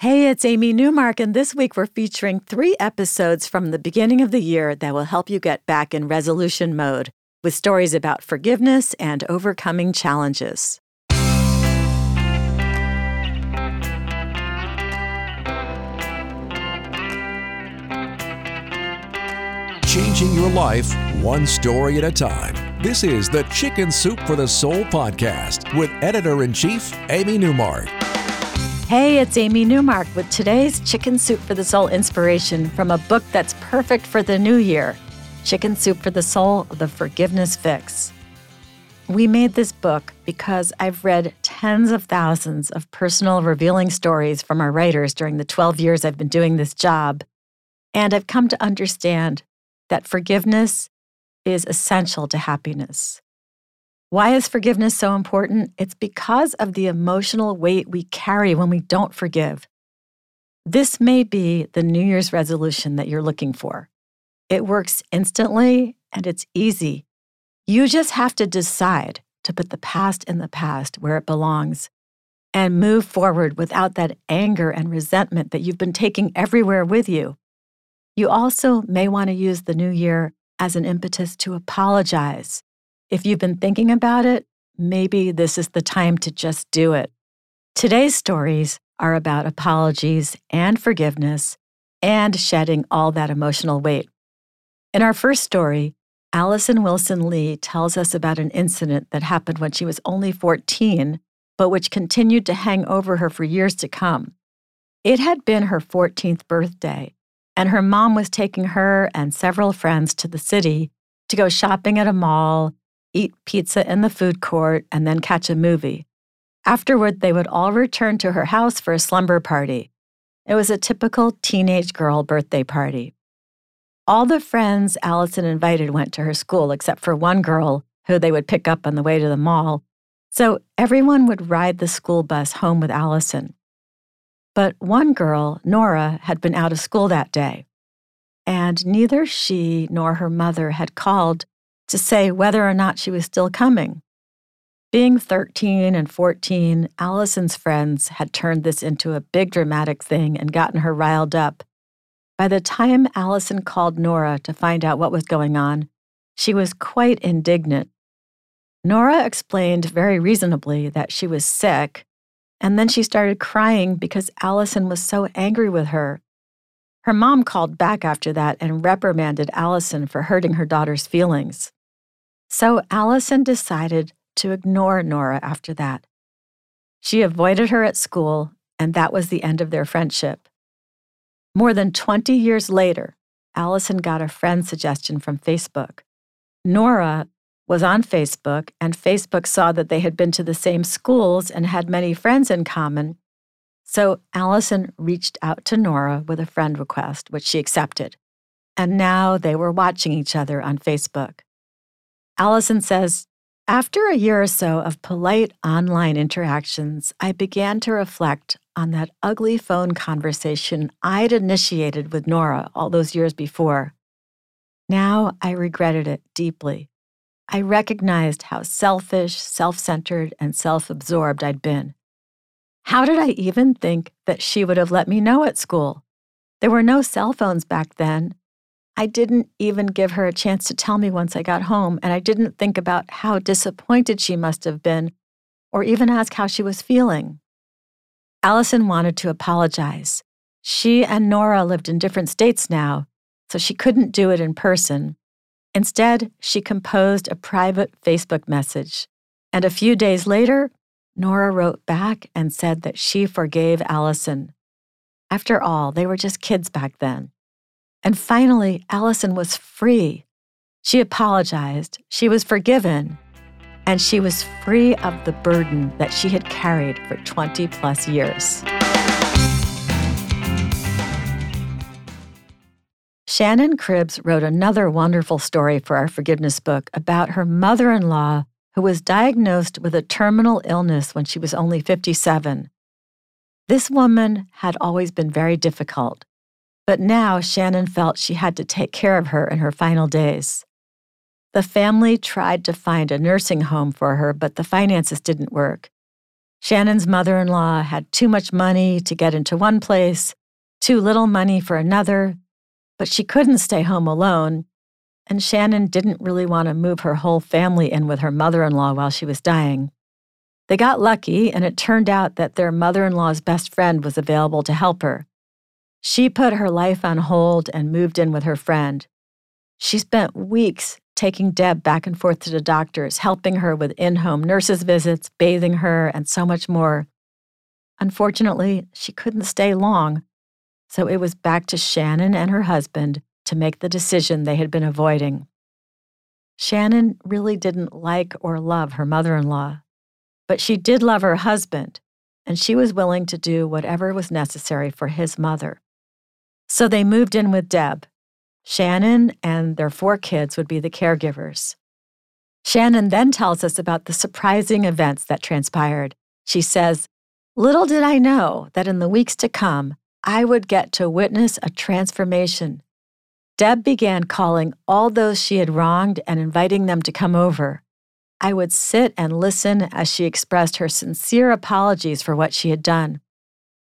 Hey, it's Amy Newmark, and this week we're featuring three episodes from the beginning of the year that will help you get back in resolution mode with stories about forgiveness and overcoming challenges. changing your life one story at a time. This is the Chicken Soup for the Soul podcast with editor in chief, Amy Newmark. Hey, it's Amy Newmark with today's Chicken Soup for the Soul inspiration from a book that's perfect for the new year Chicken Soup for the Soul The Forgiveness Fix. We made this book because I've read tens of thousands of personal revealing stories from our writers during the 12 years I've been doing this job. And I've come to understand that forgiveness is essential to happiness. Why is forgiveness so important? It's because of the emotional weight we carry when we don't forgive. This may be the New Year's resolution that you're looking for. It works instantly and it's easy. You just have to decide to put the past in the past where it belongs and move forward without that anger and resentment that you've been taking everywhere with you. You also may want to use the new year as an impetus to apologize. If you've been thinking about it, maybe this is the time to just do it. Today's stories are about apologies and forgiveness and shedding all that emotional weight. In our first story, Allison Wilson Lee tells us about an incident that happened when she was only 14, but which continued to hang over her for years to come. It had been her 14th birthday, and her mom was taking her and several friends to the city to go shopping at a mall, eat pizza in the food court, and then catch a movie. Afterward, they would all return to her house for a slumber party. It was a typical teenage girl birthday party. All the friends Allison invited went to her school except for one girl who they would pick up on the way to the mall. So everyone would ride the school bus home with Allison. But one girl, Nora, had been out of school that day, and neither she nor her mother had called to say whether or not she was still coming. Being 13 and 14, Allison's friends had turned this into a big dramatic thing and gotten her riled up. By the time Allison called Nora to find out what was going on, she was quite indignant. Nora explained very reasonably that she was sick and then she started crying because Allison was so angry with her. Her mom called back after that and reprimanded Allison for hurting her daughter's feelings. So Allison decided to ignore Nora after that. She avoided her at school, and that was the end of their friendship. More than 20 years later, Allison got a friend suggestion from Facebook. Nora was on Facebook, and Facebook saw that they had been to the same schools and had many friends in common. So Allison reached out to Nora with a friend request, which she accepted. And now they were watching each other on Facebook. Allison says, after a year or so of polite online interactions, I began to reflect on that ugly phone conversation I'd initiated with Nora all those years before. Now I regretted it deeply. I recognized how selfish, self centered, and self absorbed I'd been. How did I even think that she would have let me know at school? There were no cell phones back then. I didn't even give her a chance to tell me once I got home, and I didn't think about how disappointed she must have been or even ask how she was feeling. Allison wanted to apologize. She and Nora lived in different states now, so she couldn't do it in person. Instead, she composed a private Facebook message. And a few days later, Nora wrote back and said that she forgave Allison. After all, they were just kids back then. And finally, Allison was free. She apologized, she was forgiven, and she was free of the burden that she had carried for 20 plus years. Shannon Cribbs wrote another wonderful story for our forgiveness book about her mother in law who was diagnosed with a terminal illness when she was only 57. This woman had always been very difficult but now Shannon felt she had to take care of her in her final days. The family tried to find a nursing home for her, but the finances didn't work. Shannon's mother in law had too much money to get into one place, too little money for another, but she couldn't stay home alone. And Shannon didn't really want to move her whole family in with her mother in law while she was dying. They got lucky, and it turned out that their mother in law's best friend was available to help her. She put her life on hold and moved in with her friend. She spent weeks taking Deb back and forth to the doctors, helping her with in home nurses' visits, bathing her, and so much more. Unfortunately, she couldn't stay long, so it was back to Shannon and her husband to make the decision they had been avoiding. Shannon really didn't like or love her mother in law. But she did love her husband, and she was willing to do whatever was necessary for his mother. So they moved in with Deb. Shannon and their four kids would be the caregivers. Shannon then tells us about the surprising events that transpired. She says, Little did I know that in the weeks to come, I would get to witness a transformation. Deb began calling all those she had wronged and inviting them to come over. I would sit and listen as she expressed her sincere apologies for what she had done.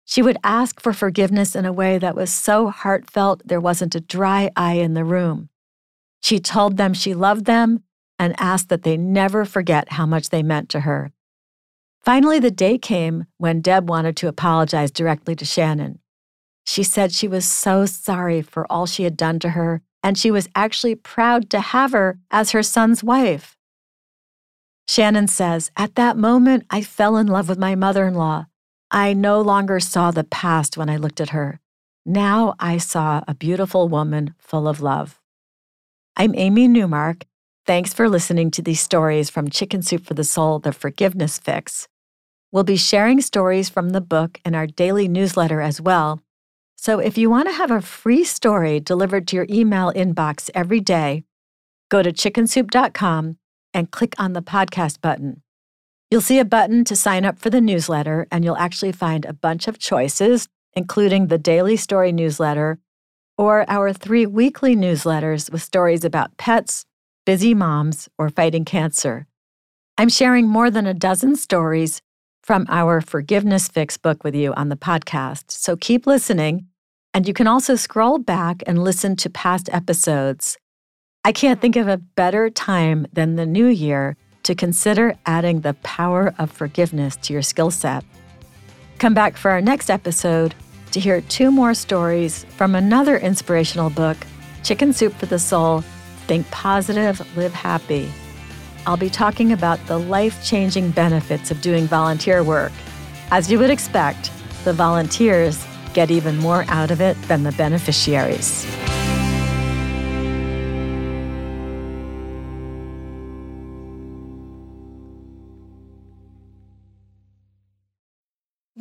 She would ask for forgiveness in a way that was so heartfelt there wasn't a dry eye in the room. She told them she loved them and asked that they never forget how much they meant to her. Finally, the day came when Deb wanted to apologize directly to Shannon. She said she was so sorry for all she had done to her, and she was actually proud to have her as her son's wife. Shannon says, At that moment, I fell in love with my mother in law. I no longer saw the past when I looked at her. Now I saw a beautiful woman full of love. I'm Amy Newmark. Thanks for listening to these stories from Chicken Soup for the Soul, The Forgiveness Fix. We'll be sharing stories from the book in our daily newsletter as well. So if you want to have a free story delivered to your email inbox every day, go to chickensoup.com and click on the podcast button. You'll see a button to sign up for the newsletter, and you'll actually find a bunch of choices, including the daily story newsletter or our three weekly newsletters with stories about pets, busy moms, or fighting cancer. I'm sharing more than a dozen stories from our Forgiveness Fix book with you on the podcast, so keep listening. And you can also scroll back and listen to past episodes. I can't think of a better time than the new year to consider adding the power of forgiveness to your skill set. Come back for our next episode to hear two more stories from another inspirational book, Chicken Soup for the Soul Think Positive, Live Happy. I'll be talking about the life changing benefits of doing volunteer work. As you would expect, the volunteers get even more out of it than the beneficiaries.